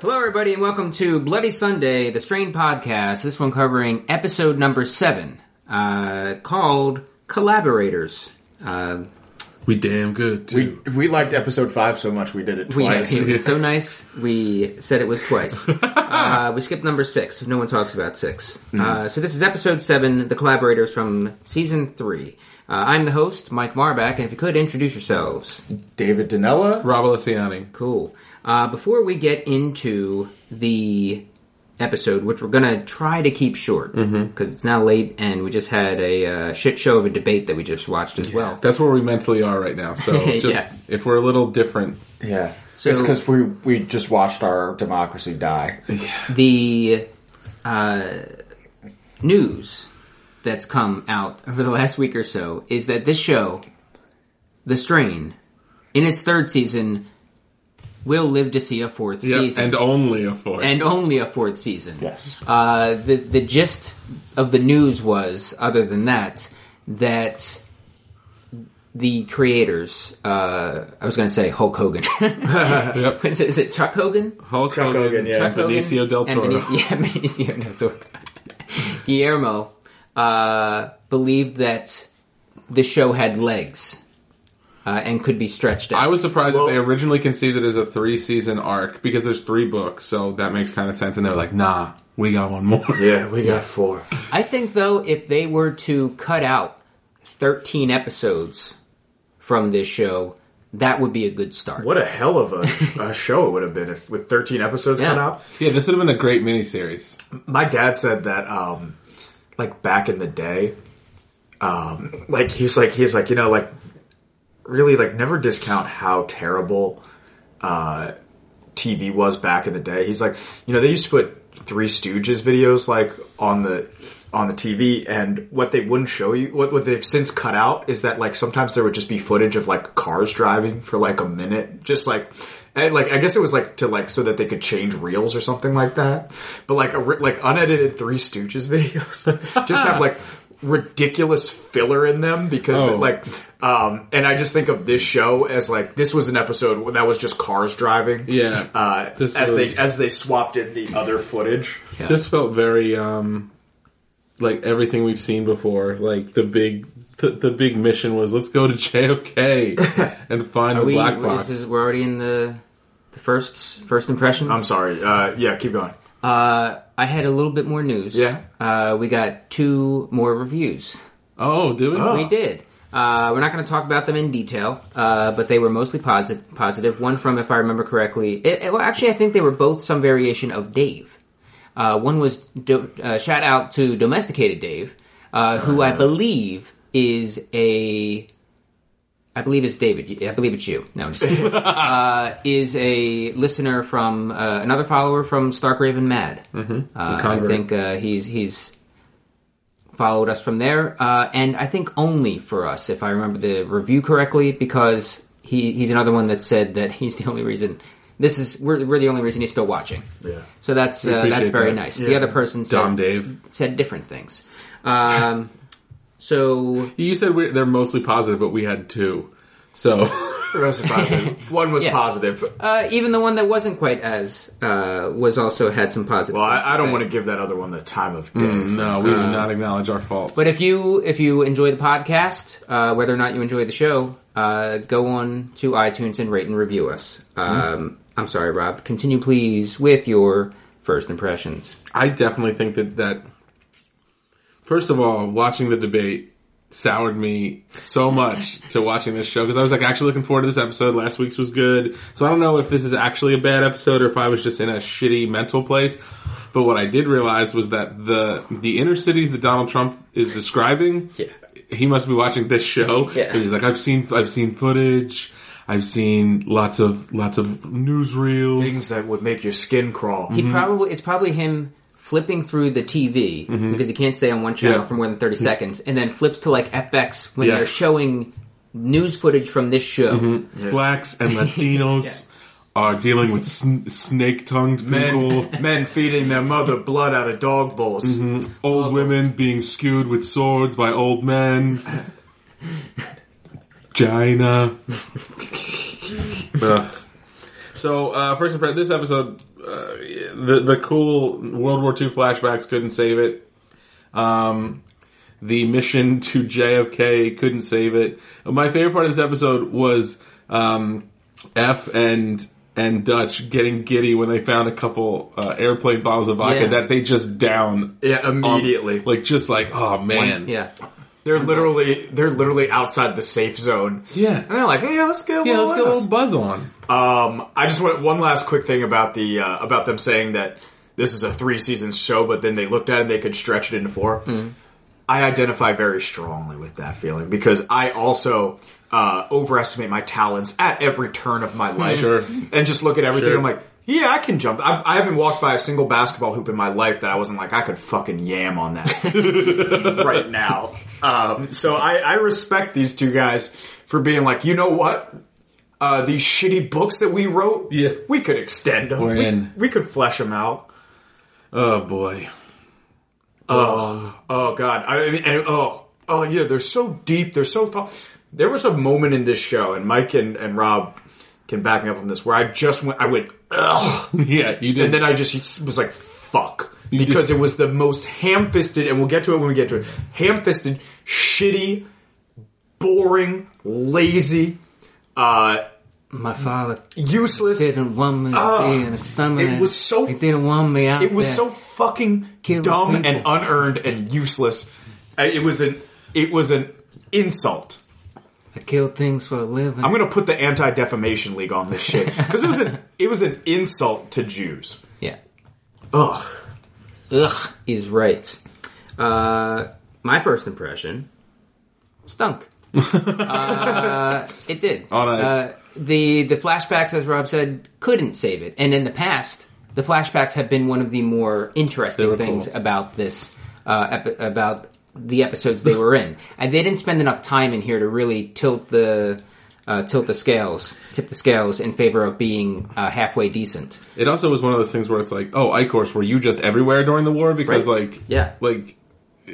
Hello, everybody, and welcome to Bloody Sunday, the Strain podcast. This one covering episode number seven, uh, called Collaborators. Uh, We damn good too. We, we liked episode five so much we did it we, twice. it was so nice, we said it was twice. uh, we skipped number six. No one talks about 6 Uh, so this is episode seven, the Collaborators from season three. Uh, I'm the host, Mike Marbach, and if you could introduce yourselves. David Danella. Rob Alessiani. Cool. Uh, before we get into the episode, which we're gonna try to keep short because it's now late and we just had a uh, shit show of a debate that we just watched as well. That's where we mentally are right now. So just Yeah. if we're a little different, Yeah. So- it's because we we just watched our democracy die. The uh, news that's come out over the last week or so is that this show, The Strain, in its third season, will live to see a fourth Yep, season. and only a four. and only a fourth season. Yes. Uh, the the gist of the news was, other than that, that the creators, uh, I was going to say Hulk Hogan. Yep. is, it, is it Chuck Hogan? Hulk Chuck Hogan, Hogan, yeah. and Benicio del Toro. Benicio, yeah, Benicio del Toro. Guillermo uh, believed that the show had legs uh, and could be stretched out. I was surprised Well- that they originally conceived it as a three season arc because there's three books, so that makes kind of sense. And they were like, "Nah, we got one more." Yeah, we got four. I think though, if they were to cut out 13 episodes from this show, that would be a good start. What a hell of a, a show it would have been if with 13 episodes Yeah. cut out. Yeah, this would have been a great miniseries. My dad said that, um, like back in the day, um, like he's like he's like you know like really like never discount how terrible uh, TV was back in the day. He's like you know they used to put Three Stooges videos like on the on the TV, and what they wouldn't show you, what what they've since cut out is that like sometimes there would just be footage of like cars driving for like a minute, just like. And like I guess it was like to like so that they could change reels or something like that, but like a, like unedited Three Stooges videos just have like ridiculous filler in them because Oh. like um and I just think of this show as like this was an episode that was just cars driving Yeah. uh, This as was- they as they swapped in the other footage This felt very um like everything we've seen before. Like the big the, the big mission was let's go to JOK and find the we, black box. this is- we're already in the the first first impressions. I'm sorry uh yeah keep going Uh, I had a little bit more news. Yeah. Uh, we got two more reviews. oh, did we? We did. Uh, we're not going to talk about them in detail, uh, but they were mostly posi- positive. One from, if I remember correctly, it, it- well, actually, I think they were both some variation of Dave. Uh, one was do, uh, shout out to Domesticated Dave, uh, who I believe is a, I believe it's David. I believe it's you. No, I'm just kidding. uh, is a listener from uh, another follower from Stark Raven Mad. Mm-hmm. Uh, I think uh, he's he's followed us from there, uh, and I think only for us, if I remember the review correctly, because he he's another one that said that he's the only reason. This is we're, we're the only reason he's still watching. yeah So that's uh, that's very that. nice. The other person said, Dom Dave. said different things. Um, so You said we they're mostly positive, but we had two. So Mostly positive. one was Yeah. positive uh, even the one that wasn't quite as uh, was also had some positive. well I, I don't say. want to give that other one the time of day no, we do not acknowledge our faults. But if you if you enjoy the podcast, uh, whether or not you enjoy the show, uh, go on to iTunes and rate and review us. Um, I'm sorry, Rob. Continue, please, with your first impressions. I definitely think that that first of all, watching the debate soured me so much to watching this show because I was like actually looking forward to this episode. Last week's was good, so I don't know if this is actually a bad episode or if I was just in a shitty mental place. But what I did realize was that the the inner cities that Donald Trump is describing, Yeah. he must be watching this show. Yeah. 'Cause He's like, I've seen I've seen footage. I've seen lots of lots of newsreels. things that would make your skin crawl He mm-hmm. probably it's probably him flipping through the TV mm-hmm. because you can't stay on one channel Yeah. for more than thirty seconds, and then flips to like FX when Yeah. they're showing news footage from this show. Mm-hmm. blacks and Latinos are dealing with sn- snake-tongued people. men men feeding their mother blood out of dog bowls mm-hmm. Old women being skewed with swords by old men. China. Ugh. So, uh, first impression, this episode, uh, the the cool World War II flashbacks couldn't save it. Um, the mission to JFK couldn't save it. My favorite part of this episode was um, Eph and and Dutch getting giddy when they found a couple uh, airplane bottles of vodka Yeah. that they just down Yeah, um, immediately. like just like oh man, Yeah. They're literally they're literally outside the safe zone. Yeah. and they're like, "Yeah, let's get a yeah. Let's get a little us." buzz on. Um, I just want one last quick thing about the uh, about them saying that this is a three season show, but then they looked at it and they could stretch it into 4 I identify very strongly with that feeling because I also uh, overestimate my talents at every turn of my life, Sure. and just look at everything. Sure. I'm like, yeah, I can jump. I, I haven't walked by a single basketball hoop in my life that I wasn't like I could fucking yam on that right now. Um, so I, I respect these two guys for being like, you know what? Uh, these shitty books that we wrote, Yeah. we could extend them. We're we, in. we could flesh them out. Oh boy. Oh, oh god. I mean, and, oh, oh yeah. They're so deep. They're so fun. There was a moment in this show, and Mike and, and Rob can back me up on this, where I just went, I went, ugh, Yeah, you did. and then I just was like, fuck. Because it was the most ham fisted, and we'll get to it when we get to it. Ham fisted, shitty, boring, lazy, uh, My father useless. didn't want me to Ah, be an exterminator. it was so- He didn't want me out It was so fucking dumb and unearned and useless. Uh, It was an it was an insult. I kill things for a living. I'm gonna put the Anti Defamation League on this shit because it was an it was an insult to Jews. yeah. Ugh. Ugh is right. Uh, my first impression stunk. uh, it did. Oh, nice. Uh, the the flashbacks, as Rob said, couldn't save it. And in the past, the flashbacks have been one of the more interesting things cool. about this uh, epi- about the episodes they were in. And they didn't spend enough time in here to really tilt the. Uh, tilt the scales, tip the scales in favor of being uh, halfway decent. It also was one of those things where it's like, oh, Eichhorst, were you just everywhere during the war? Because Right. like, Yeah. like uh,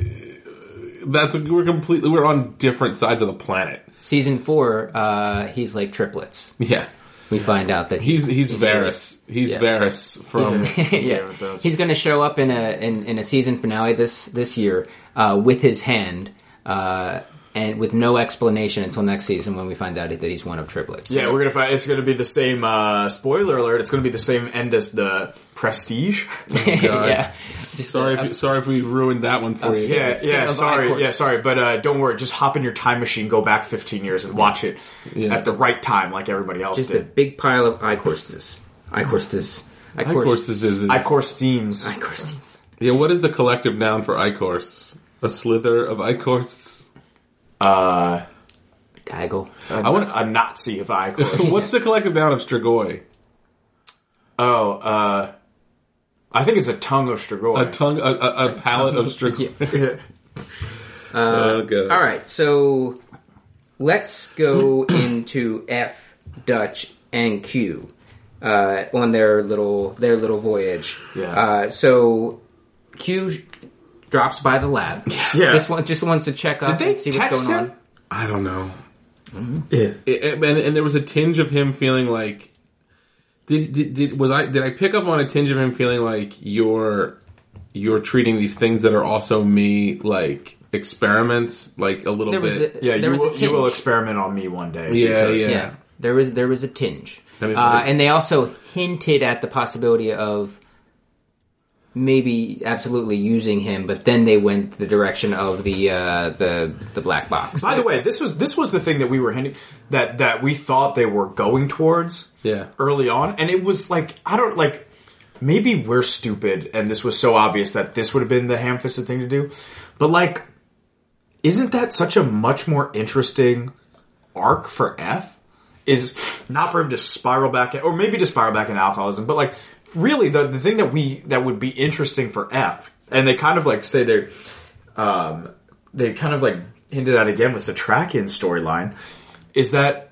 that's we're completely we're on different sides of the planet. Season four, uh, he's like triplets. Yeah, We find out that he's he's Varys. He's Yeah. Varys from yeah, with those. he's going to show up in a in, in a season finale this this year uh, with his hand uh, and with no explanation until next season when we find out that he's one of triplets. Yeah, we're gonna find it's gonna be the same. Uh, spoiler alert! It's gonna be the same end as the Prestige. God. yeah. Just Sorry, uh, if you, sorry if we ruined that one for you. Yeah, yeah. of Sorry, yeah, sorry. But uh, don't worry. Just hop in your time machine, go back 15 years, and watch it Yeah. at the right time, like everybody else just a big pile of iCourses. iCourses. Eichhorst is, is, is Icor steams. iCourses. yeah. What is the collective noun for Eichhorst? A slither of Eichhorst. Uh, Gaggle. I want. a Nazi of Icor. What's the collective noun of Strigoi? oh, uh, I think it's a tongue of Strigoi. A tongue, a, a, a palate of Strigoi. oh, God. All right, so let's go into Eph, Dutch, and Q uh, on their little their little voyage. Yeah. Uh, so Q drops by the lab. Yeah. Just want, just wants to check up Did they and see what's text going him? on. I don't know. yeah. It- and, and there was a tinge of him feeling like did, did, did was I did I pick up on a tinge of him feeling like you're you're treating these things that are also me like experiments like a little There was bit a, Yeah, there you was a will, you will tinge. experiment on me one day. yeah, yeah yeah. There was there was a tinge, That uh, and they also hinted at the possibility of maybe absolutely using him, but then they went the direction of the uh, the the black box. By the way, this was this was the thing that we were hinting that that we thought they were going towards. Yeah. Early on, and it was like I don't like. Maybe we're stupid, and this was so obvious that this would have been the ham-fisted thing to do. But like, isn't that such a much more interesting arc for Eph? Is not for him to spiral back, in, or maybe to spiral back into alcoholism, but like really the the thing that we that would be interesting for Eph, and they kind of like say they're um, they kind of like hinted at again with the Trakian storyline is that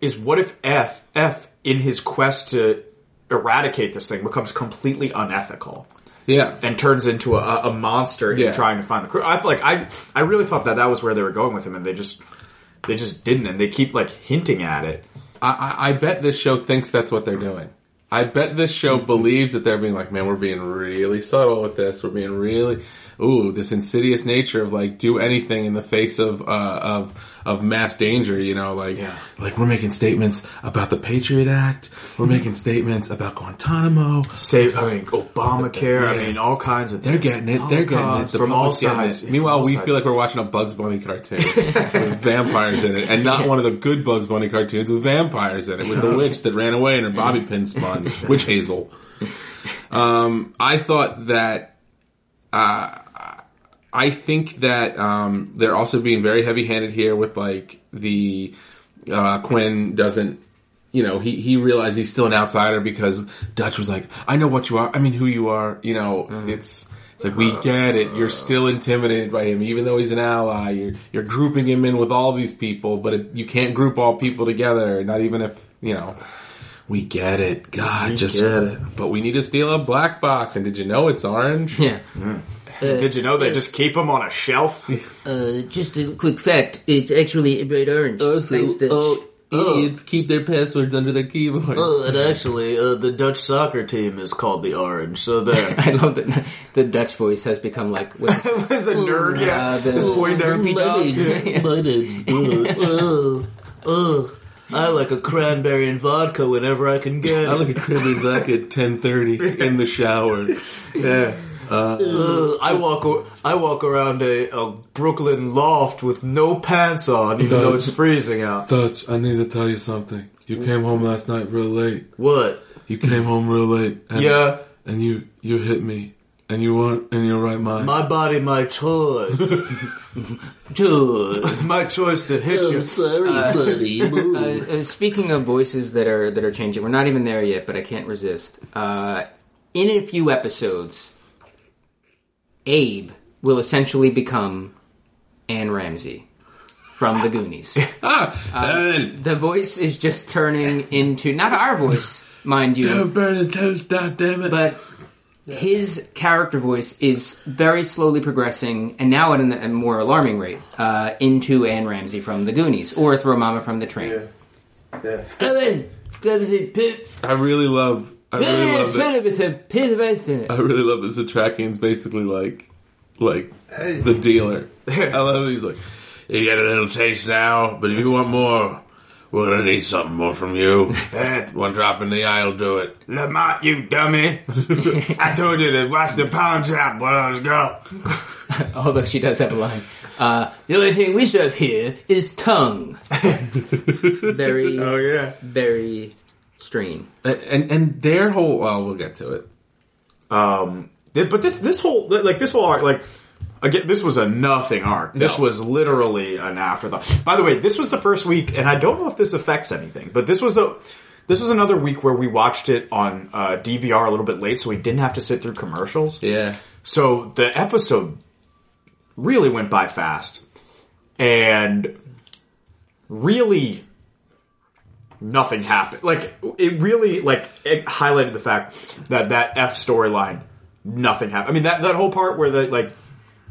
is what if Eph Eph in his quest to eradicate this thing becomes completely unethical yeah and turns into a, a monster Yeah. in trying to find the crew. I feel like I I really thought that that was where they were going with him, and they just they just didn't, and they keep like hinting at it. I, I I bet this show thinks that's what they're doing I bet this show mm-hmm. believes that they're being like, man, we're being really subtle with this. We're being really, ooh, this insidious nature of like do anything in the face of uh, of of mass danger. You know, like Yeah. like we're making statements about the Patriot Act. We're making statements about Guantanamo. State, I mean, Obamacare. I mean, all kinds of. They're getting it. They're getting it. The From all sides. it. Meanwhile, all we sides. feel like we're watching a Bugs Bunny cartoon with vampires in it, and not one of the good Bugs Bunny cartoons with vampires in it, with the witch that ran away and her bobby pin spun, witch hazel. Um, I thought that. Uh, I think that um, they're also being very heavy-handed here with like the uh, Quinn doesn't. You know, he, he realized he's still an outsider because Dutch was like, I know what you are. I mean, who you are. You know, it's it's like we get it. You're still intimidated by him, even though he's an ally. You're you're grouping him in with all these people, but it, you can't group all people together. Not even if you know. We get it. God, just. get it. But we need to steal a black box. And did you know it's orange? Yeah. Did you know they just keep them on a shelf? Uh, just a quick fact: it's actually bright orange. Oh, Thanks, Dutch. idiots keep their passwords under their keyboards. Oh, and actually, uh, the Dutch soccer team is called the Orange. So there. I love that the Dutch voice has become like what's it, As a nerd, yeah. uh, the His pointer. droopy dog. My name's Bud. Oh, oh. I like a cranberry and vodka whenever I can get I it. like a cranberry black at ten thirty in the shower. Yeah. Ugh, I walk o- I walk around a, a Brooklyn loft with no pants on, even though it's freezing out. Dutch, I need to tell you something. You came home last night real late. What? You came home real late. And, Yeah, And you you hit me, and you weren't in your right mind. my body, my choice. Dude. my choice to hit you. sorry, buddy. Uh, uh, speaking of voices that are that are changing, we're not even there yet, but I can't resist. Uh, in a few episodes, Abe will essentially become Anne Ramsey from the Goonies. ah, and the voice is just turning into not our voice, mind you, don't burn the toast, God damn it! but his character voice is very slowly progressing, and now at a, a more alarming rate, uh, into Anne Ramsey from the Goonies or Throw Mama from the Train. Ellen, I really love. I really love that. Ellen, I really love this. Attraction's basically like, like the dealer. I love. that He's like, you get a little taste now, but if you want more, we're gonna need something more from you. One drop in the eye will do it. Lamont, you dummy. I told you to watch the pawn shop while I was gone. Although she does have a line. Uh, the only thing we serve here is tongue. very, Oh, yeah. very strange. And and, and their whole. Well, we'll get to it. Um, but this this whole like this whole arc like again this was a nothing arc. This No. was literally an afterthought. By the way, this was the first week, and I don't know if this affects anything, but this was a this was another week where we watched it on uh, DVR a little bit late, so we didn't have to sit through commercials. Yeah. So the episode really went by fast, and really nothing happened. Like it really like it highlighted the fact that that Eph storyline nothing happened. I mean that that whole part where the like.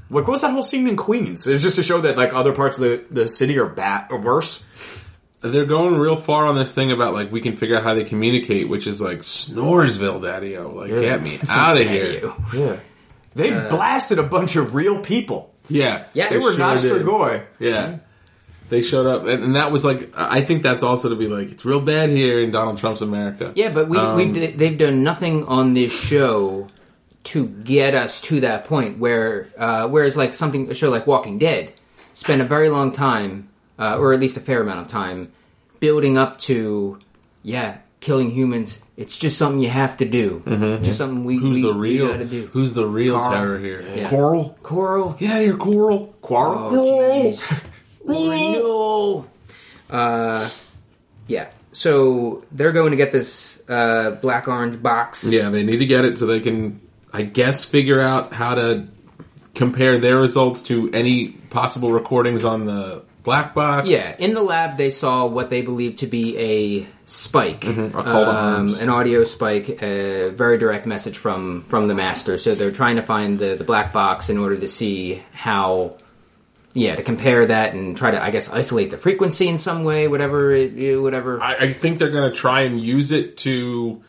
Like what was that whole scene in Queens? It's just to show that like other parts of the, the city are bad or worse. They're going real far on this thing about like we can figure out how they communicate, which is like Snoresville, Daddy-O. Like, get me out of here. Yeah, they uh, blasted a bunch of real people. Yeah, Yeah. They were sure not did. Yeah. They showed up, and, and that was like, I think that's also to be like, it's real bad here in Donald Trump's America. Yeah, but we um, we they've done nothing on this show to get us to that point where uh, whereas like something a show like Walking Dead spent a very long time uh, or at least a fair amount of time building up to yeah killing humans it's just something you have to do just something we Mm-hmm. Who's we, the we real? gotta do Who's the real Carl. terror here? Yeah. Coral. Coral Yeah, you're Coral. coral oh jeez oh no uh yeah. So they're going to get this uh, black orange box. Yeah, they need to get it so they can, I guess, figure out how to compare their results to any possible recordings on the black box. Yeah, in the lab they saw what they believed to be a spike, to um, an audio spike, a very direct message from from the master. So they're trying to find the the black box in order to see how, yeah, to compare that and try to, I guess, isolate the frequency in some way, whatever, it, whatever. I, I think they're going to try and use it to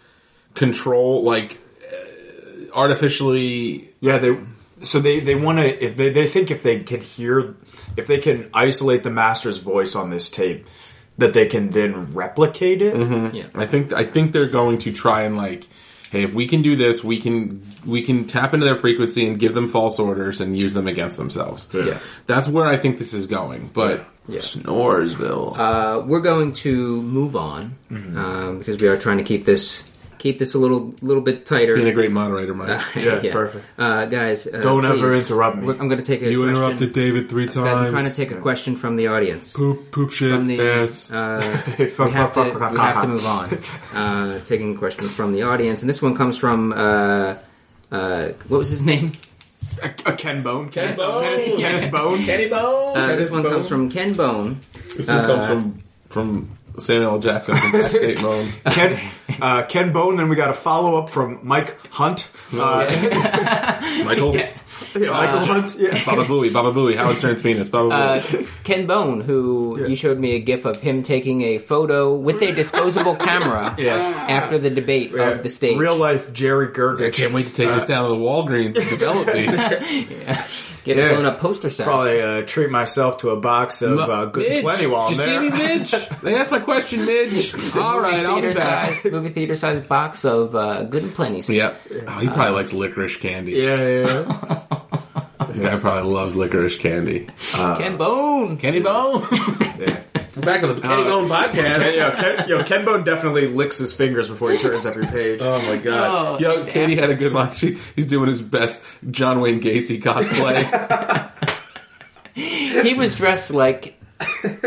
control, like uh, artificially. Yeah, they. So they they want to if they they think if they can hear if they can isolate the master's voice on this tape that they can then replicate it. Yeah. I think I think they're going to try and like, hey, if we can do this, we can we can tap into their frequency and give them false orders and use them against themselves. Yeah. That's where I think this is going. But Yeah. Snoresville. Uh, we're going to move on um, because we are trying to keep this keep this a little little bit tighter. Being a great moderator, Mike. Yeah, perfect. Uh, guys, uh, Don't ever interrupt me. I'm going to take a you question. interrupted David three Guys, I'm trying to take a question from the audience. poop poop shit From the ass. uh, we have to we have to move on. Uh, taking a question from the audience, and this one comes from uh, uh, what was his name? A Ken Bone, Ken Bone. Kenneth, Kenneth Bone. Kenny Bone. Uh, this Kenneth one Bone. comes from Ken Bone. this one comes from from Samuel L. Jackson from Cascade Moan. Ken, uh, Ken Bone. Then we got a follow up from Mike Hunt. Uh, Michael. yeah, Michael Hunt. Yeah. Baba Booey, Baba Booey, Howard Stern's penis, Baba Uh, Booey. Ken Bone, who you showed me a gif of him taking a photo with a disposable camera Yeah. after the debate of the stage. Real life Jerry I can't wait to take this down to the Walgreens and develop these. Get Yeah. blown up poster size. Probably uh, treat myself to a box of uh, good and Midge, plenty while I'm did you there. see me, Midge? They asked my question, Midge. All right, I'll be back. size, movie theater size box of uh, good and plenty. Yep. Oh, he probably likes licorice candy. Yeah, yeah, yeah. That guy probably loves licorice candy. Ken Bone. Kenny Bone. yeah. Back on the Kenny Bone podcast. Ken, yo, Ken, yo, Ken Bone definitely licks his fingers before he turns every page. Oh my god. Oh, Yo, damn. Katie had a good one. She, he's doing his best John Wayne Gacy cosplay. He was dressed like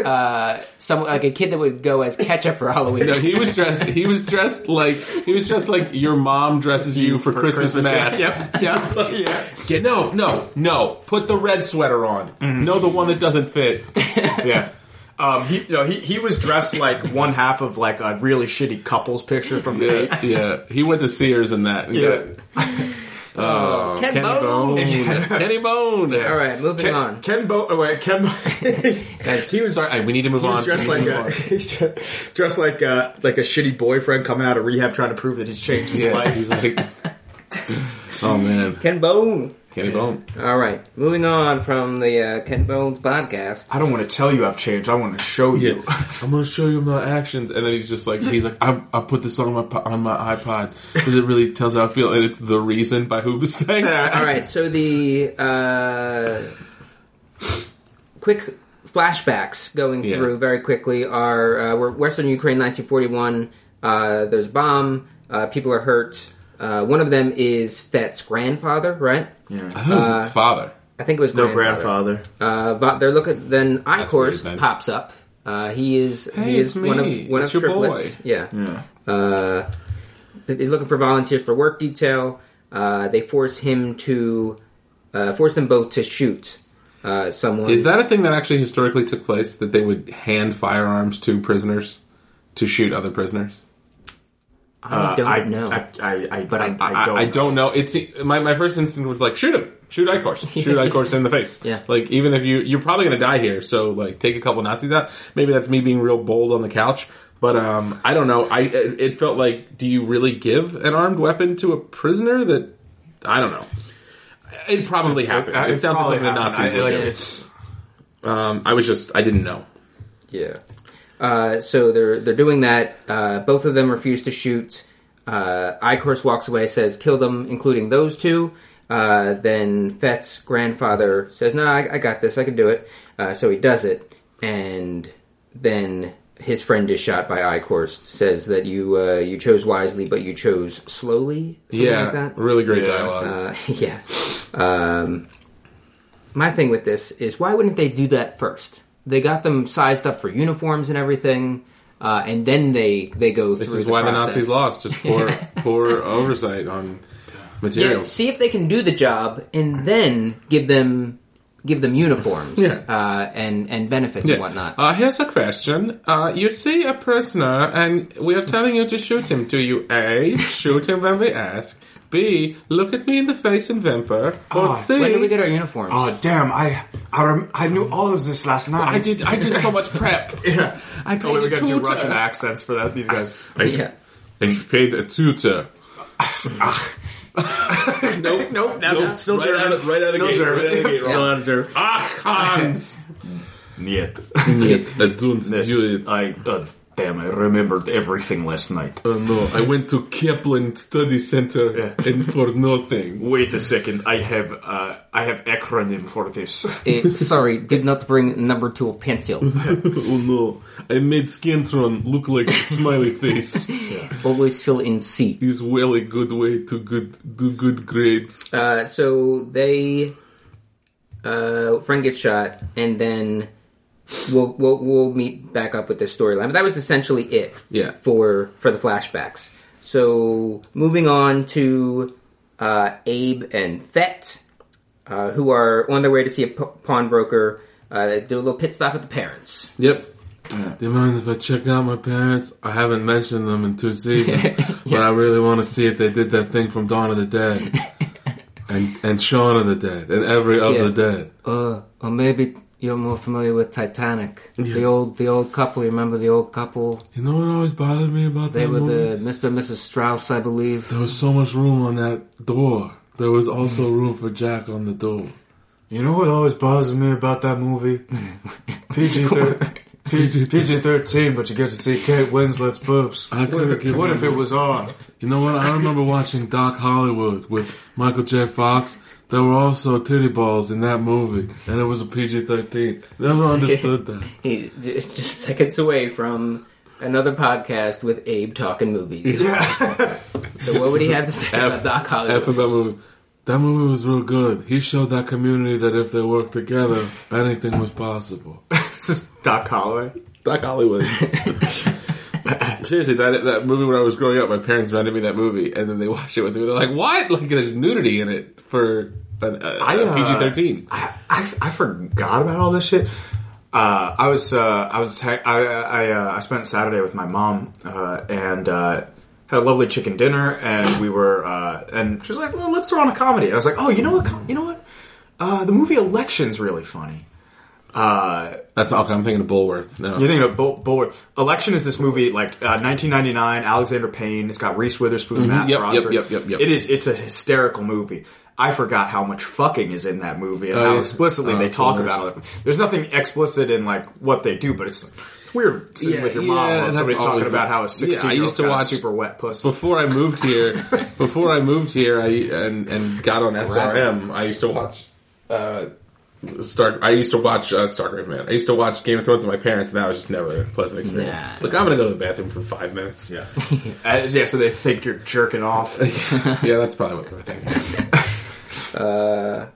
uh, some like a kid that would go as ketchup for Halloween. no, he was dressed he was dressed like he was dressed like your mom dresses you for, Christmas, mass. Yep, yeah, yeah. Yeah, no, no, no. Put the red sweater on. No, the one that doesn't fit. yeah. Um, he, you know, he he was dressed like one half of like a really shitty couples picture from the Yeah, yeah. He went to Sears and that. Yeah. Oh, Ken Kenny Bone. Bone. Kenny Bone. All right, moving Ken, on. Ken Bone. Oh, wait, Ken. he was. Sorry, we need to move He on. was dressed like a on. he's dressed like a like a shitty boyfriend coming out of rehab trying to prove that he's changed his Yeah, life. he's like, oh man, Ken Bone. Kenny Bone. All right, moving on from the uh, Ken Bones podcast. I don't want to tell you I've changed. I want to show Yeah, you. I'm gonna show you my actions, and then he's just like, he's like, I, I put this on my on my iPod because it really tells how I feel, and it's the reason by Hoobastank. All right, so the uh, quick flashbacks going Yeah. through very quickly are uh, we're Western Ukraine, 1941. Uh, there's a bomb. Uh, people are hurt. Uh, one of them is Fet's grandfather, right? I thought it was Uh, father. I think it was No grandfather. grandfather. Uh, Va- they're looking. Then what Eichhorst he's meant. pops up. Uh, he is Hey, he is one of one It's of your boy. triplets. Yeah. Uh, he's looking for volunteers for work detail. Uh, they force him to uh, force them both to shoot uh, someone. Is that a thing that actually historically took place? That they would hand firearms to prisoners to shoot other prisoners? I don't I, know. I, I, I, But I- I, don't. I don't know. It's my my first instinct was like shoot him, shoot Eichhorst, shoot Eichhorst in the face. Yeah. Like even if you you're probably gonna die here, so like take a couple Nazis out. Maybe that's me being real bold on the couch, but um, I don't know. I it, it felt like do you really give an armed weapon to a prisoner? That I don't know. It probably happened. It, sounds probably like the. Nazis I, would like, do it. it's Um, I was just I didn't know. Yeah. Uh, so they're they're doing that. Uh, both of them refuse to shoot. Uh, Eichhorst walks away, says, "Kill them, including those two. Uh, then Fet's grandfather says, "No, I, I got this. I can do it." Uh, so he does it, and then his friend is shot by Eichhorst. Says that you uh, you chose wisely, but you chose slowly. Something yeah, like that. really great Yeah. dialogue. Uh, yeah. Um, my thing with this is why wouldn't they do that first? They got them sized up for uniforms and everything, uh, and then they they go this through. is the why process. the Nazis lost. Just poor poor oversight on Yeah, materials. see if they can do the job, and then give them give them uniforms Yeah. uh, and and benefits and whatnot. Uh, here's a question. Uh, you see a prisoner, and we are telling you to shoot him. Do you A, shoot him when we ask? B, look at me in the face and whimper? Or Oh, C, when do we get our uniforms? Oh damn! I I, rem- I knew all of this last night. I did I did so much prep. Yeah. I paid Oh, wait, we gotta do. Russian accents for that. These guys. yeah. I paid a tutor. nope. Nope, that's Nope. still right German. Out of, right out of still gate. German. Right out of gate. Still out of German. Ach, Hans. Niet. Niet, I don't do it. I, uh, damn, I remembered everything last night. Oh no, I went to Kaplan Study Center Yeah. and for nothing. Wait a second, I have, uh, I have acronym for this. Eh, sorry, did not bring number two pencil. Oh no, I made Scantron look like a smiley face. Always fill in C. Is well a good way to good do good grades. Uh, so they, uh, friend gets shot, and then we'll we'll we'll meet back up with this storyline. But that was essentially it. Yeah. For for the flashbacks. So moving on to uh, Abe and Fet, uh, who are on their way to see a p- pawnbroker. Uh, they do a little pit stop at the parents. Yep. Do you mind if I check out my parents? I haven't mentioned them in two seasons, but I really want to see if they did that thing from Dawn of the Dead, and and Shaun of the Dead, and every other Yeah. dead. Uh, or maybe you're more familiar with Titanic. The old the old couple. You remember the old couple? You know what always bothered me about They that They were movie? the Mr. and Mrs. Strauss, I believe. There was so much room on that door. There was also mm. room for Jack on the door. You know what always bothers me about that movie? PG PG thirteen, but you get to see Kate Winslet's boobs. I couldn't give What if it was on? You know what? I remember watching Doc Hollywood with Michael J. Fox. There were also titty balls in that movie, and it was a PG thirteen. Never understood that. He just, just seconds away from another podcast with Abe talking movies. Yeah. so what would he have to say about Doc F about movie. That movie was real good. He showed that community that if they worked together, anything was possible. This is Doc Holloway. Doc Hollywood. Seriously, that that movie when I was growing up, my parents rented me that movie, and then they watched it with me. They're like, "What? Like, there's nudity in it for an, a, I, uh, PG thirteen." I, I, I forgot about all this shit. Uh, I was uh, I was I I, uh, I spent Saturday with my mom uh, and uh, had a lovely chicken dinner, and we were uh, and she was like, "Well, let's throw on a comedy." And I was like, "Oh, you know what? You know what? Uh, the movie Election's really funny." Uh, That's okay. I'm thinking of Bulworth. No, you're thinking of Bull, Bull Election is this movie like uh, 1999, Alexander Payne. It's got Reese Witherspoon, Matt Mm-hmm. Yep, yep, Broderick. yep, yep, yep. It is. It's a hysterical movie. I forgot how much fucking is in that movie and Oh, how yeah. explicitly Oh, they talk the about it. There's nothing explicit in like what they do, but it's it's weird sitting Yeah, with your yeah, mom and that's somebody's talking about how a Yeah, 16 I year old used to got a watch- super wet pussy. before I moved here, before I moved here, I and and got on SRM. I used to watch. Uh, Star. I used to watch uh, Stargrave Man. I used to watch Game of Thrones with my parents, and that was just never a pleasant experience. Nah. Like I'm gonna go to the bathroom for five minutes. yeah, Uh, yeah. So they think you're jerking off. yeah, that's probably what they're thinking. uh,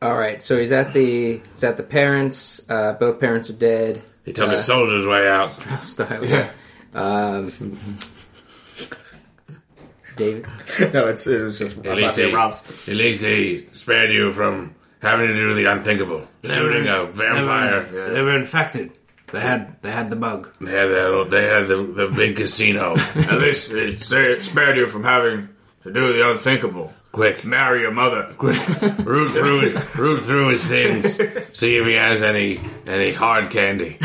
All right, so he's at the he's at the parents. Uh, both parents are dead. He took his soldier's way out. Style. Yeah. Um, David. No, it's it was just about Elise, to Rob's. Elise spared you from having to do the unthinkable, shooting a vampire. They were infected. They had they had the bug. They had that. They had the, the big casino. At least it sa- spared you from having to do the unthinkable. Quick, Marry your mother. Quick, root through his, root through his things. See if he has any any hard candy.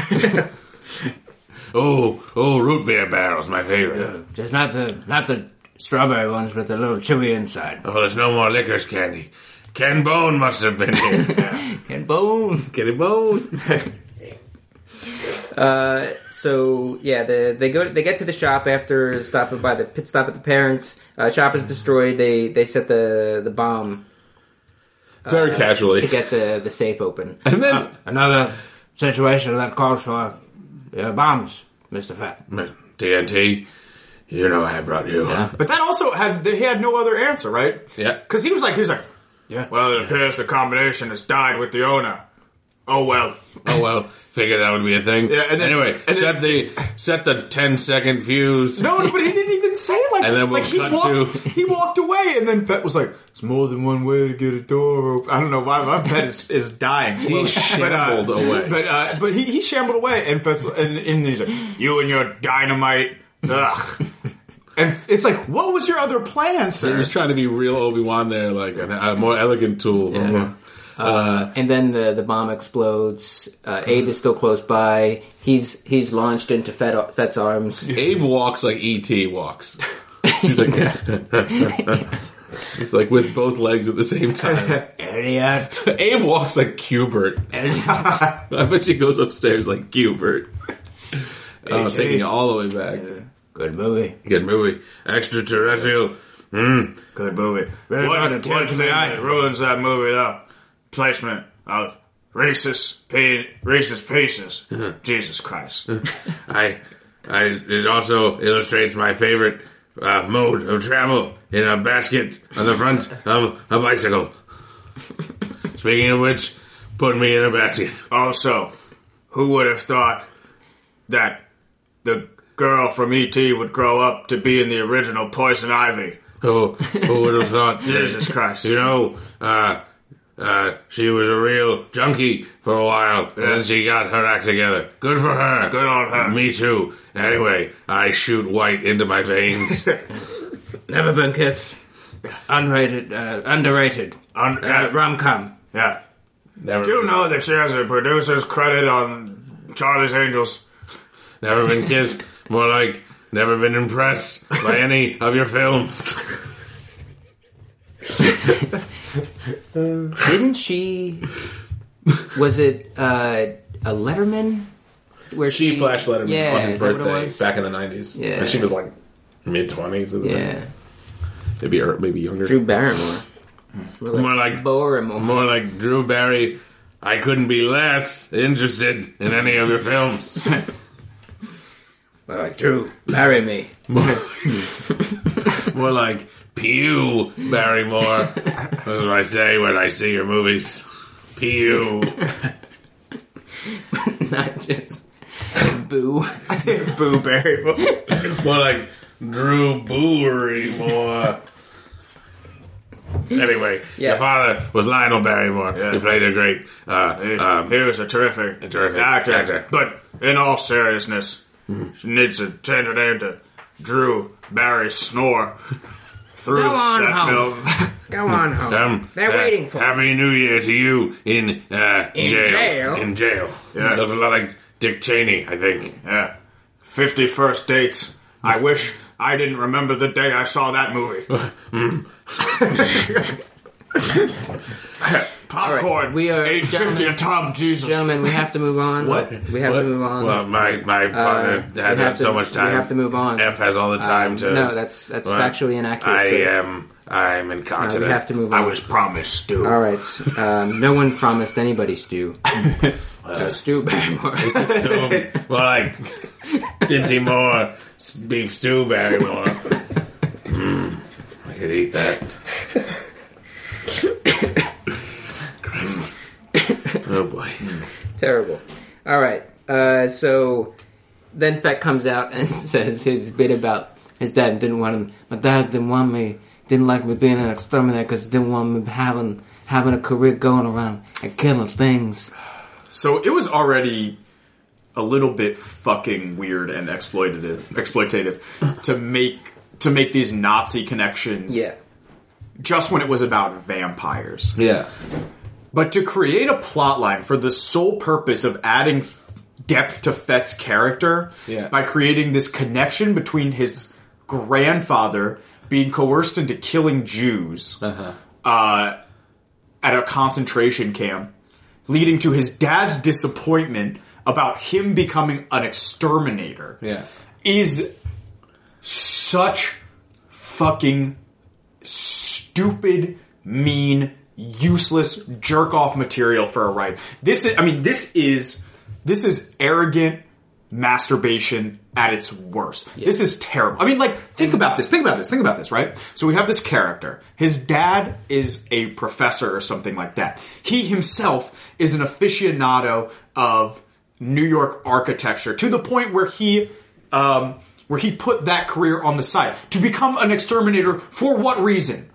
oh, oh, root beer barrels, my favorite. Just not the not the strawberry ones with the little chewy inside. Oh, there's no more licorice candy. Ken Bone must have been here. Ken bone. Get it bone. Uh, so yeah, the, they go. They get to the shop after stopping by the pit stop at the parents. Uh, shop is destroyed. They they set the the bomb Very casually. to get the the safe open. And then Another situation that calls for uh, bombs, Mister Fat. TNT, you know I brought you. But that also had he had no other answer, right? Yeah. Because he was like he was like, Yeah. well, it appears the combination has died with the owner. Oh well. Oh well, figured that would be a thing. Yeah, and then- anyway, and then- set the set the 10 second fuse. No, but he didn't even say it like that. And then we'll like he cut walked, to- he walked away, and then Fet was like, "It's more than one way to get a door open." I don't know why my pet is, is dying. slowly. shambled but, uh, away. but uh, but he, he shambled away, and Fet's and, and he's like, "You and your dynamite." Ugh. And it's like, what was your other plan, He sir? was trying to be real Obi Wan there, like a, a more elegant tool. Yeah. Uh, and then the the bomb explodes. Uh, Abe is still close by. He's he's launched into Fet, Fet's arms. Abe walks like ET walks. He's like, he's like with both legs at the same time. Elliot. Abe walks like Cubert. I bet she goes upstairs like Cubert. Oh, AJ. taking it all the way back. Good movie. Good movie. Extraterrestrial. Mm. Good movie. Good one thing the eye. that ruins that movie, though, placement of racist, pa- racist pieces. Jesus Christ. I, I, it also illustrates my favorite uh, mode of travel in a basket on the front of a bicycle. Speaking of which, put me in a basket. Also, who would have thought that the girl from E.T. would grow up to be in the original Poison Ivy? Who, who would have thought? Jesus Christ. You know, uh, uh, she was a real junkie for a while, and then she got her act together. Good for her. Good on her. Me too. Anyway, I shoot white into my veins. Never been kissed. Unrated, uh, underrated. Un- Uh, rom com. yeah. Never, Do you know that she has a producer's credit on Charlie's Angels? never been kissed. More like never been impressed by any of your films. Didn't she? Was it uh, a Letterman? Where She she, flashed Letterman yeah, on his is that what it birthday was? back in the 90s. Yeah. And she was like mid 20s at the time. Yeah, Maybe, or maybe younger. Drew Barrymore. More like Barrymore. more like Drew Barry. I couldn't be less interested in any of your films. Well, like Drew, marry me. More like Pew Barrymore. That's what I say when I see your movies. Pew. Not just boo. Boo Barrymore. More like Drew Barrymore. Anyway, Yeah. your father was Lionel Barrymore. Yeah. He played a great uh, He, um, he was a terrific, a terrific actor. actor. But in all seriousness, she needs to change her name to Drew Barry Snore. Through Go on that home. film. Go on home. Um, They're uh, waiting for Happy New Year to you in uh, In jail. jail? In jail. Yeah. Looks a lot like Dick Cheney, I think. yeah. 50 first dates. I wish I didn't remember the day I saw that movie. Popcorn. Right, we are- 850 a gentlemen- Tom Jesus. Gentlemen, we have to move on. What? We have to move on. Well, my my partner Uh, had have so much time. We have to move on. F has all the time Um, to. No, that's that's Well, factually inaccurate. I sir. am. I'm Uh, incontinent. we have to move on. I was promised, Stu. All right. Um, no one promised anybody stew. uh, stew Barrymore. So, well, like Dinty Moore, beef stew Barrymore. Mm, I could eat that. Christ. Oh boy. Terrible. All right. Uh, so then Fet comes out and says his bit about his dad didn't want him. My dad didn't want me. Didn't like me being an exterminator because he didn't want me having having a career going around and killing things. So it was already a little bit fucking weird and exploitative, exploitative to make to make these Nazi connections. Yeah. Just when it was about vampires, Yeah. But to create a plotline for the sole purpose of adding depth to Fet's character Yeah. by creating this connection between his grandfather being coerced into killing Jews Uh-huh. uh, at a concentration camp, leading to his dad's disappointment about him becoming an exterminator, Yeah. is such fucking stupid, mean, useless jerk off material for a write. This is, I mean, this is this is arrogant masturbation at its worst. This is terrible. I mean, like, think about this. Think about this. Think about this, right? So we have this character. His dad is a professor or something like that. He himself is an aficionado of New York architecture to the point where he um, where he put that career on the side to become an exterminator for what reason?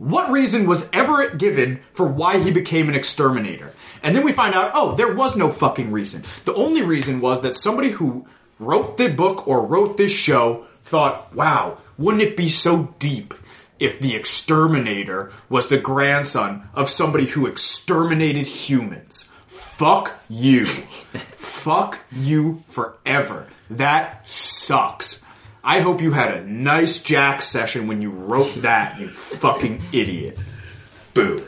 What reason was ever given for why he became an exterminator? And then we find out, oh, there was no fucking reason. The only reason was that somebody who wrote the book or wrote this show thought, wow, wouldn't it be so deep if the exterminator was the grandson of somebody who exterminated humans? Fuck you. Fuck you forever. That sucks. I hope you had a nice Jack session when you wrote that, you fucking idiot. Boo.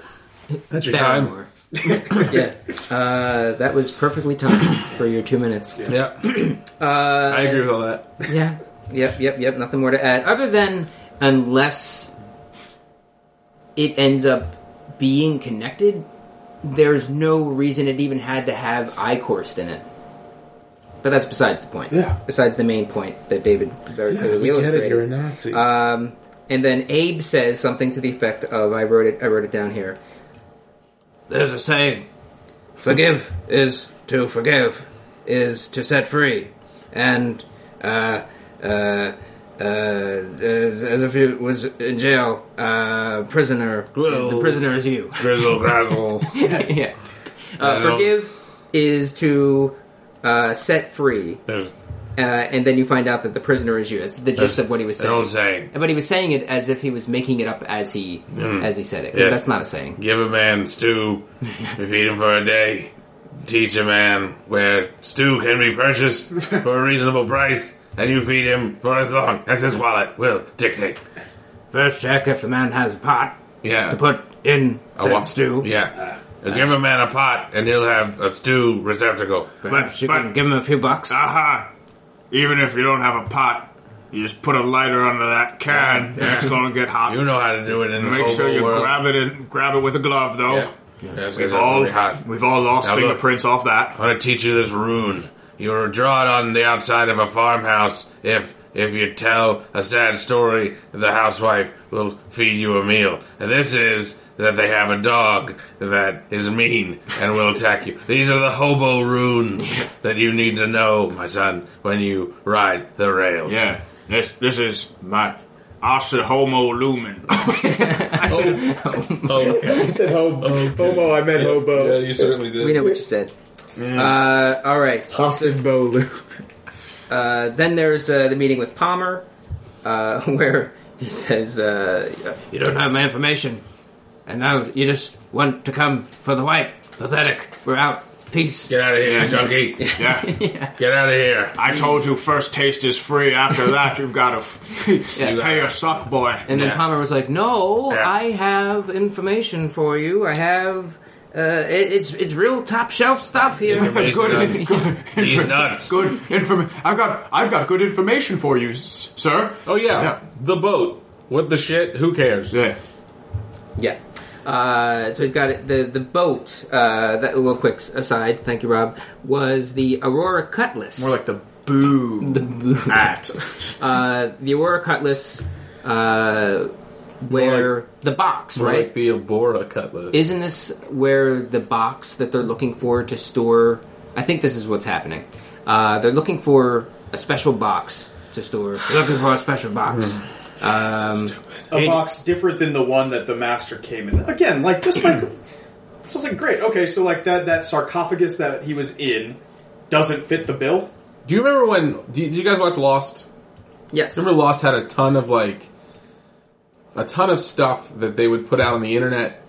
That's your time. Barrymore. yeah, uh, that was perfectly timed for your two minutes. Yeah. I agree with all that. Yeah, yep, yep, yep. Nothing more to add, other than unless it ends up being connected, there's no reason it even had to have Eichhorst in it. But that's besides the point. Yeah. Besides the main point that David very clearly illustrated. Nazi. Um, and then Abe says something to the effect of, "I wrote it. I wrote it down here." There's a saying: "Forgive is to forgive, is to set free," and uh, uh, uh, as, as if it was in jail, uh, prisoner. Well- the prisoner is you. Grizzle grazzle. yeah. Uh, forgive is to uh, set free, There's uh, and then you find out that the prisoner is you. That's the gist of what he was an old saying. saying. But he was saying it as if he was making it up as he as he said it. 'cause Yes. That's not a saying. Give a man stew, you feed him for a day. Teach a man where stew can be purchased for a reasonable price, and you feed him for as long as his wallet will dictate. First, check if the man has a pot Yeah. to put in I said want- stew. Yeah. Give a man a pot, and he'll have a stew receptacle. Perhaps But- you can but- give him a few bucks. Aha! Even if you don't have a pot, you just put a lighter under that can, and it's gonna get hot. You know how to do it in the Make sure you world. grab it and grab it with a glove, though. Yeah. Yes, We've all really hot. we've all lost Now look. fingerprints off that. I want to teach you this rune. You draw it on the outside of a farmhouse. If if you tell a sad story, the housewife will feed you a meal. And this is that they have a dog that is mean and will attack you. These are the hobo runes that you need to know, my son, when you ride the rails. Yeah, this this is my Asa Homo Lumen. I said Okay. I said homo. Homo. I meant hobo. Yeah, you certainly did. we know what you said. Uh, all right. Homo Lumen. Uh, then there's uh, the meeting with Palmer, uh, where he says, uh, "You don't have my information, and now you just want to come for the white. Pathetic. We're out. Peace." Get out of here, junkie. Yeah. Get out of here. I told you first taste is free. After that, you've got to f- Yeah. pay a suck boy. And then Yeah. Palmer was like, "No, Yeah. I have information for you. I have. Uh, it, it's it's real top shelf stuff here." Information Good, on good, These nuts. good inform. I've got I've got good information for you, s- sir. Oh yeah. Yeah. the boat. What the shit? Who cares? Yeah. Yeah. Uh, so he's got it, the the boat. Uh, that a little quick aside. Thank you, Rob. Was the Aurora Cutlass? More like the boo. The boo at. uh, the Aurora Cutlass, uh, where the box, right? like the Abora cutlass. Isn't this where the box that they're looking for to store? I think this is what's happening. Uh, they're looking for a special box to store. They're looking for a special box. Um, a Hey. box different than the one that the master came in. Again, like just like so it's like great. Okay, so like that that sarcophagus that he was in doesn't fit the bill. Do you remember when? Did you guys watch Lost? yes. Remember Lost had a ton of like a ton of stuff that they would put out on the internet,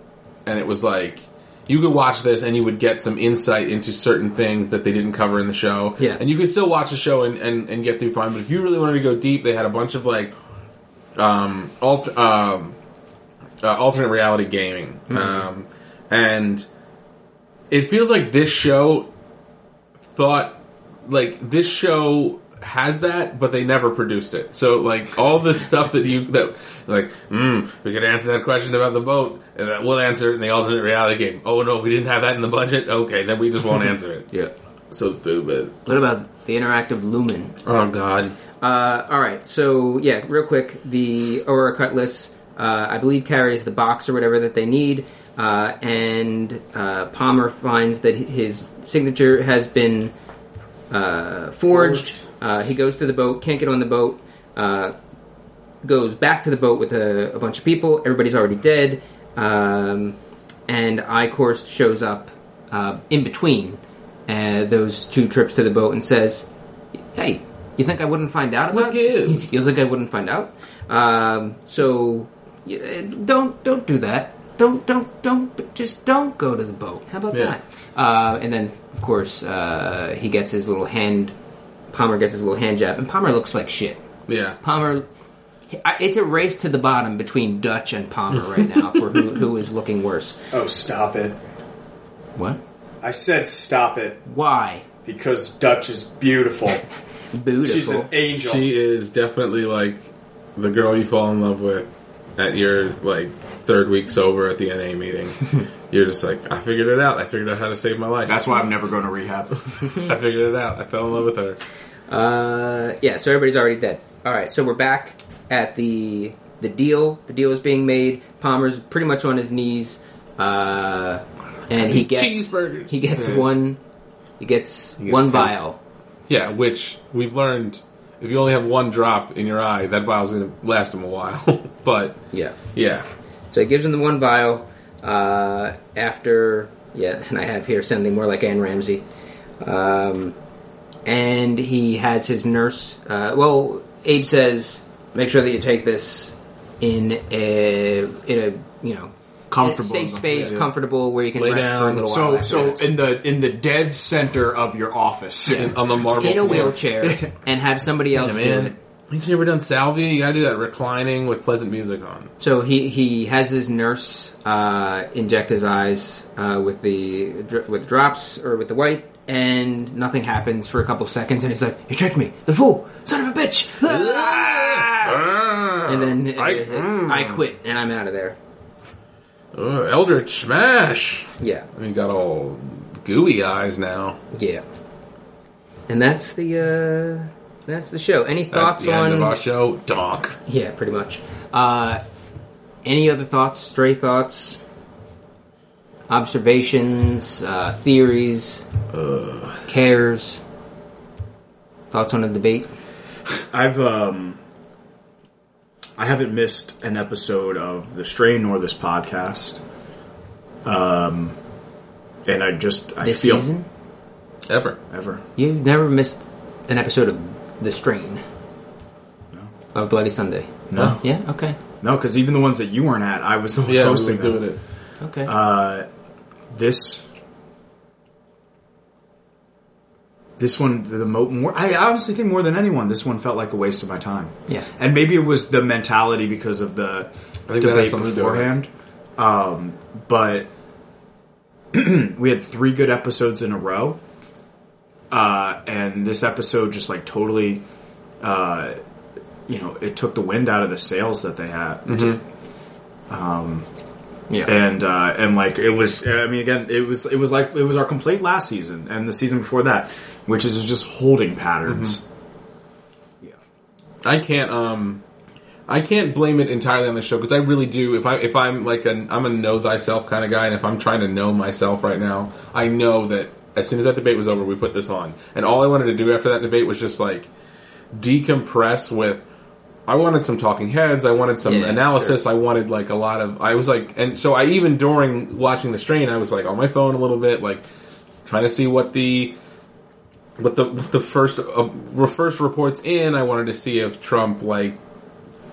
and it was like you could watch this and you would get some insight into certain things that they didn't cover in the show. Yeah. and you could still watch the show and, and, and get through fine. But if you really wanted to go deep, they had a bunch of like um, alt, um, uh, alternate reality gaming, um, and it feels like this show thought like this show has that, but they never produced it. So like all the stuff that you that like, mm, we could answer that question about the boat, and that we'll answer it in the alternate reality game. Oh no, we didn't have that in the budget. Okay, then we just won't answer it. Yeah. So stupid. What about the interactive lumen? Oh god. Uh, all right, so yeah, real quick, the Aurora Cutlass, uh, I believe, carries the box or whatever that they need, uh, and uh, Palmer finds that his signature has been uh, forged. Uh, he goes to the boat, can't get on the boat, uh, goes back to the boat with a, a bunch of people. Everybody's already dead, um, and Eichhorst shows up uh, in between uh, those two trips to the boat and says, "Hey, you think I wouldn't find out about What gives? You think I wouldn't find out? Um, so don't don't do that. Don't don't don't just don't go to the boat. How about Yeah. that? Uh, and then of course uh, he gets his little hand. Palmer gets his little hand jab, and Palmer looks like shit. Yeah. Palmer. It's a race to the bottom between Dutch and Palmer right now for who, who is looking worse. Oh, stop it! What? I said stop it Why? because Dutch is beautiful. Beautiful. She's an angel. She is definitely like the girl you fall in love with at your like third week sober at the NA meeting. You're just like, I figured it out. I figured out how to save my life. That's why I'm never going to rehab. I figured it out. I fell in love with her. Uh, yeah, so everybody's already dead. All right, so we're back at the the deal. The deal is being made. Palmer's pretty much on his knees, uh, and he gets cheeseburgers. he gets Yeah. one he gets You one a taste. vial. Yeah, which we've learned. If you only have one drop in your eye, that vial's going to last him a while. but Yeah. yeah, So he gives him the one vial. Uh, after yeah, and I have here something more like Anne Ramsey. Um, and he has his nurse. Uh, well, Abe says, "Make sure that you take this in a in a you know Comfortable. safe space, Yeah. comfortable where you can Lay rest for a little So, while. so afterwards. in the in the dead center of your office. in, on the marble in a floor. wheelchair and have somebody else Yeah, do man. it. Ain't you ever done salvia? You gotta do that reclining with pleasant music on. So he, he has his nurse uh, inject his eyes uh, with the with drops or with the white, and nothing happens for a couple seconds, and he's like, "You tricked me, the fool, son of a bitch!" and then uh, I- I quit, and I'm out of there. Ugh, Eldritch Smash! Yeah, I mean, got all gooey eyes now. yeah. And that's the uh, that's the show. Any That's thoughts the on? end of our show. Donk. Yeah, pretty much. Uh, any other thoughts, stray thoughts, observations, uh, theories, uh cares, thoughts on the debate? I've um, I haven't missed an episode of the Strain nor this podcast. Um, and I just I This feel season, Ever. ever you've never missed an episode of The Strain of Bloody Sunday. no Yeah. Okay. no because even the ones that you weren't at, I was the one Yeah, we hosting were them. doing it. Okay. Uh, this this one the mo- more I honestly think more than anyone this one felt like a waste of my time. Yeah. and maybe it was the mentality because of the think that has debate to do with it. beforehand. Um, but we had three good episodes in a row, uh, and this episode just like totally, uh, you know, it took the wind out of the sails that they had. Um, yeah. and uh, and like it was I mean again it was it was like it was our complaint last season and the season before that which is just holding patterns. Yeah. I can't um I can't blame it entirely on the show because I really do. If I if I'm like an I'm a know thyself kind of guy and if I'm trying to know myself right now I know that as soon as that debate was over we put this on. And all I wanted to do after that debate was just like decompress with I wanted some talking heads I wanted some Yeah, analysis I wanted like a lot of I was like and so I even during watching the strain I was like on my phone a little bit like trying to see what the what the what the first uh, first reports in, I wanted to see if Trump like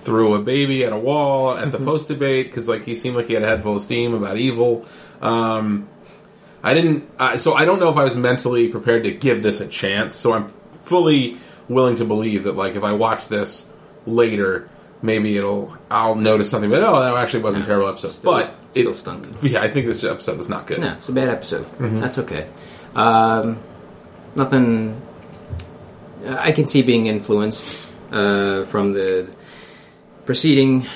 threw a baby at a wall at the post debate because like he seemed like he had a head full of steam about evil. Um, I didn't, uh, so I don't know if I was mentally prepared to give this a chance. So I'm fully willing to believe that like if I watch this later, maybe it'll I'll notice something. But oh, that actually wasn't a terrible episode. Still- but it still stunk. Yeah, I think this episode was not good. No, it's a bad episode. That's okay. Um, nothing. I can see being influenced uh, from the preceding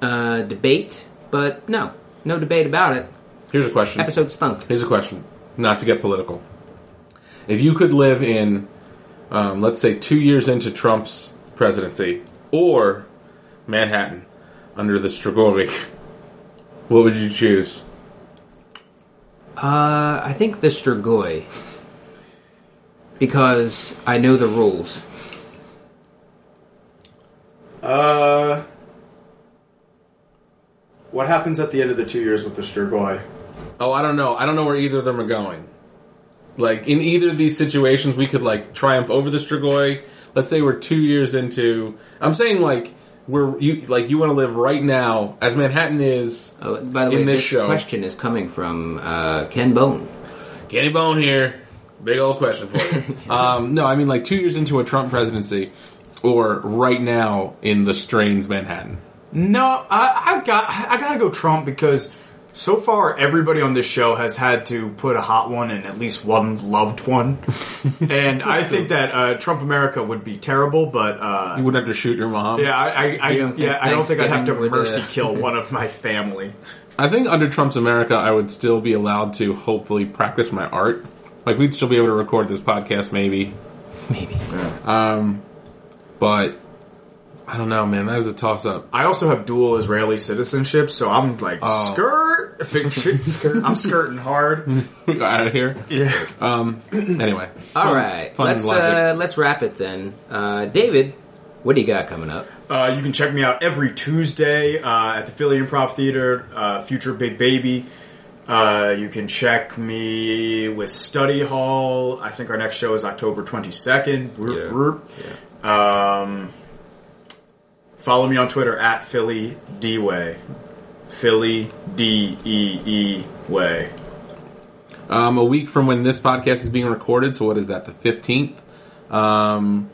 uh, debate, but no, no debate about it. Here's a question. Episode stunk. Here's a question, not to get political. If you could live in, um, let's say, two years into Trump's presidency, or Manhattan under the Strigoi, what would you choose? Uh, I think the Strigoi. Because I know the rules. Uh, what happens at the end of the two years with the Strigoi? Oh, I don't know. I don't know where either of them are going. Like in either of these situations, we could like triumph over the Strigoi. Let's say we're two years into. I'm saying like we're you like you want to live right now as Manhattan is. Oh, by the In way, this this, show. question is coming from uh, Ken Bone. Kenny Bone here. Big old question for you. um, no, I mean like two years into a Trump presidency, or right now in the Strains Manhattan? No, I, I got I gotta go Trump because so far everybody on this show has had to put a hot one in at least one loved one, and I think that uh, Trump America would be terrible. But uh, You wouldn't have to shoot your mom. yeah, I, I, I don't yeah think I don't think I'd have to Thanksgiving would, uh, mercy kill one of my family. I think under Trump's America, I would still be allowed to hopefully practice my art. Like we'd still be able to record this podcast, maybe. Maybe. Um, But I don't know, man. That is a toss up. I also have dual Israeli citizenship, so I'm like Oh. skirt, skirt. I'm skirting hard. We got out of here. Yeah. Anyway. All fun- right, Fun let's logic. uh, let's wrap it then. Uh, David, what do you got coming up? Uh, you can check me out every Tuesday uh, at the Philly Improv Theater, uh, Future Big Baby. Uh, you can check me with Study Hall. I think our next show is October 22nd. Whoop, Yeah. whoop. Um, follow me on Twitter at Philly D Way. Philly D E E Way. Um, a week from when this podcast is being recorded, so what is that? The fifteenth. Um,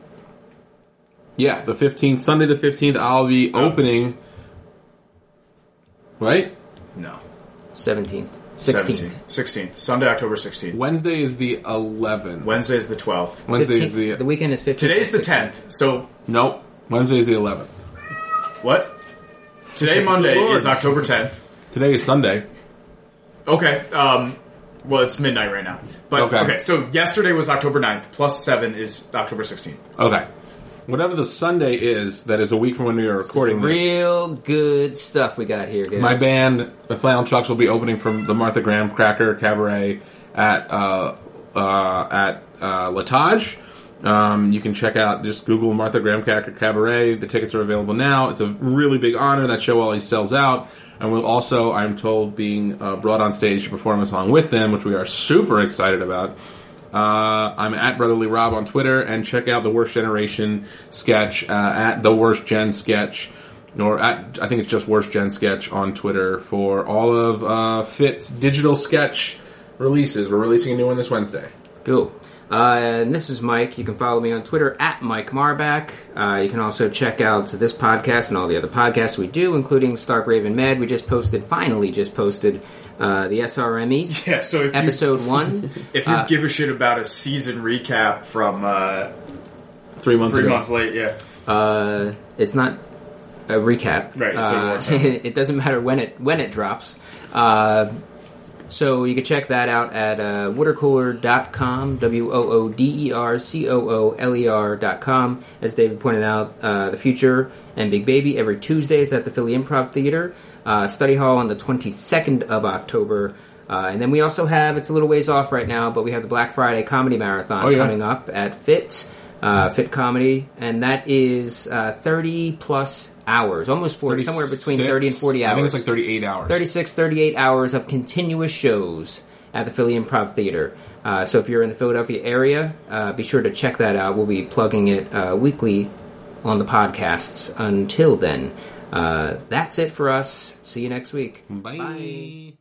yeah, the fifteenth, Sunday the fifteenth. I'll be opening. Right. No. 17th. 17th. 16th. 16th. Sunday, October 16th. Wednesday is the eleventh. Wednesday is the 12th. Wednesday is the the weekend is 15th. Today's the 10th. So, nope. Wednesday is the eleventh. what? Today, Monday, Lord. is October 10th. Today is Sunday. Okay. Um, well, it's midnight right now. But Okay. okay. so yesterday was October 9th, plus 7 is October 16th. Okay. Whatever the Sunday is, that is a week from when we are recording this. Real good stuff we got here, guys. My band, the Flannel Chucks, will be opening from the Martha Graham Cracker Cabaret at uh, uh, at uh, L'Etage. Um, you can check out just Google Martha Graham Cracker Cabaret. The tickets are available now. It's a really big honor. That show always sells out, and we'll also, I'm told, being uh, brought on stage to perform a song with them, which we are super excited about. Uh, I'm at Brotherly Rob on Twitter, and check out the Worst Generation sketch uh, at the Worst Gen sketch, or at I think it's just Worst Gen sketch on Twitter for all of uh, Fit's digital sketch releases. We're releasing a new one this Wednesday. Cool. Uh, and this is Mike. You can follow me on Twitter at Mike Marback. Uh, you can also check out this podcast and all the other podcasts we do, including Stark Raven Mad. We just posted, finally, just posted uh, the SRMEs. Yeah, so if you- episode one. If you Uh, give a shit about a season recap from uh, Three months three ago. months late, yeah. Uh, it's not a recap. Right, it's Uh, watch-up. it doesn't matter when it when it drops. So you can check that out at uh, woodercooler.com, W O O D E R C O O L E R.com. As David pointed out, uh, The Future and Big Baby every Tuesday is at the Philly Improv Theater. Uh, Study Hall on the 22nd of October. Uh, and then we also have, it's a little ways off right now, but we have the Black Friday Comedy Marathon Oh, yeah. coming up at FIT, uh, FIT Comedy, and that is uh, 30 plus hours, almost 40, somewhere between 30 and 40 hours. I think it's like 38 hours. 36, 38 hours of continuous shows at the Philly Improv Theater. Uh, so if you're in the Philadelphia area, uh, be sure to check that out. We'll be plugging it uh, weekly on the podcasts until then. Uh, that's it for us. See you next week. Bye.